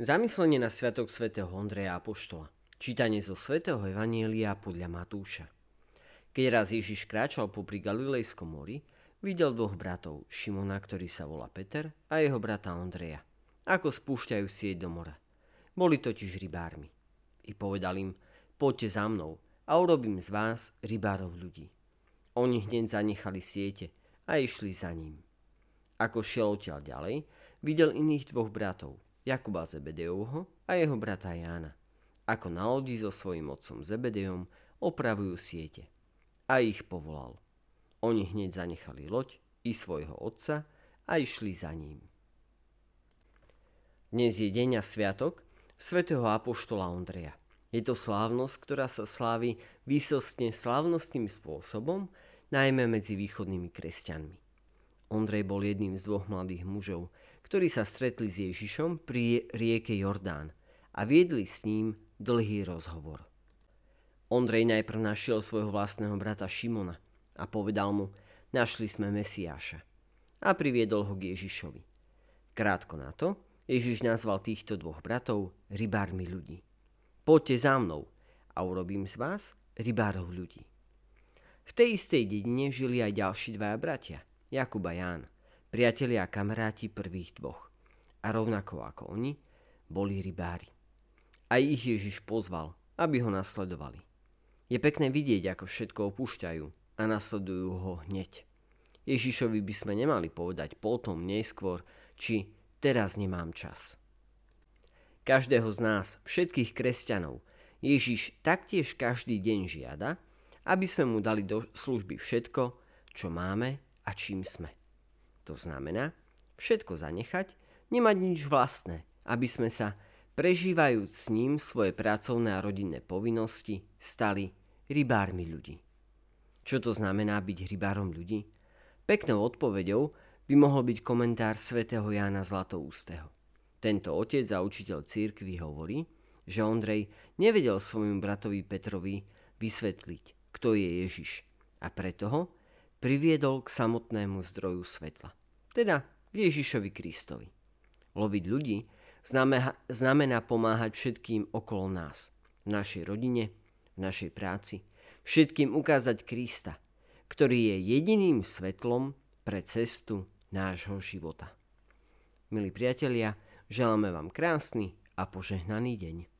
Zamyslenie na Sviatok svätého Ondreja Apoštola. Čítanie zo svätého Evanielia podľa Matúša. Keď raz Ježiš kráčal popri Galilejskom mori, videl dvoch bratov, Šimona, ktorý sa volá Peter, a jeho brata Ondreja, ako spúšťajú sieť do mora. Boli totiž rybármi. I povedal im, poďte za mnou a urobím z vás rybárov ľudí. Oni hneď zanechali siete a išli za ním. Ako šiel odtiaľ ďalej, videl iných dvoch bratov, Jakuba Zebedejovho a jeho brata Jána, ako na lodi so svojím otcom Zebedejom opravujú siete. A ich povolal. Oni hneď zanechali loď i svojho otca a išli za ním. Dnes je deň a sviatok svätého Apoštola Ondreja. Je to slávnosť, ktorá sa slávi výsostne slávnostným spôsobom, najmä medzi východnými kresťanmi. Ondrej bol jedným z dvoch mladých mužov, ktorí sa stretli s Ježišom pri rieke Jordán a viedli s ním dlhý rozhovor. Ondrej najprv našiel svojho vlastného brata Šimona a povedal mu, našli sme Mesiáša a priviedol ho k Ježišovi. Krátko na to Ježiš nazval týchto dvoch bratov rybármi ľudí. Poďte za mnou a urobím z vás rybárov ľudí. V tej istej dedine žili aj ďalší dvaja bratia, Jakub a Ján priatelia a kamaráti prvých dvoch. A rovnako ako oni, boli rybári. Aj ich Ježiš pozval, aby ho nasledovali. Je pekné vidieť, ako všetko opúšťajú a nasledujú ho hneď. Ježišovi by sme nemali povedať potom, neskôr, či teraz nemám čas. Každého z nás, všetkých kresťanov, Ježiš taktiež každý deň žiada, aby sme mu dali do služby všetko, čo máme a čím sme. To znamená, všetko zanechať, nemať nič vlastné, aby sme sa, prežívajúc s ním svoje pracovné a rodinné povinnosti, stali rybármi ľudí. Čo to znamená byť rybárom ľudí? Peknou odpoveďou by mohol byť komentár svätého Jána Zlatoústeho. Tento otec a učiteľ církvy hovorí, že Ondrej nevedel svojmu bratovi Petrovi vysvetliť, kto je Ježiš a preto ho priviedol k samotnému zdroju svetla, teda k Ježišovi Kristovi. Loviť ľudí znamená, pomáhať všetkým okolo nás, v našej rodine, v našej práci, všetkým ukázať Krista, ktorý je jediným svetlom pre cestu nášho života. Milí priatelia, želáme vám krásny a požehnaný deň.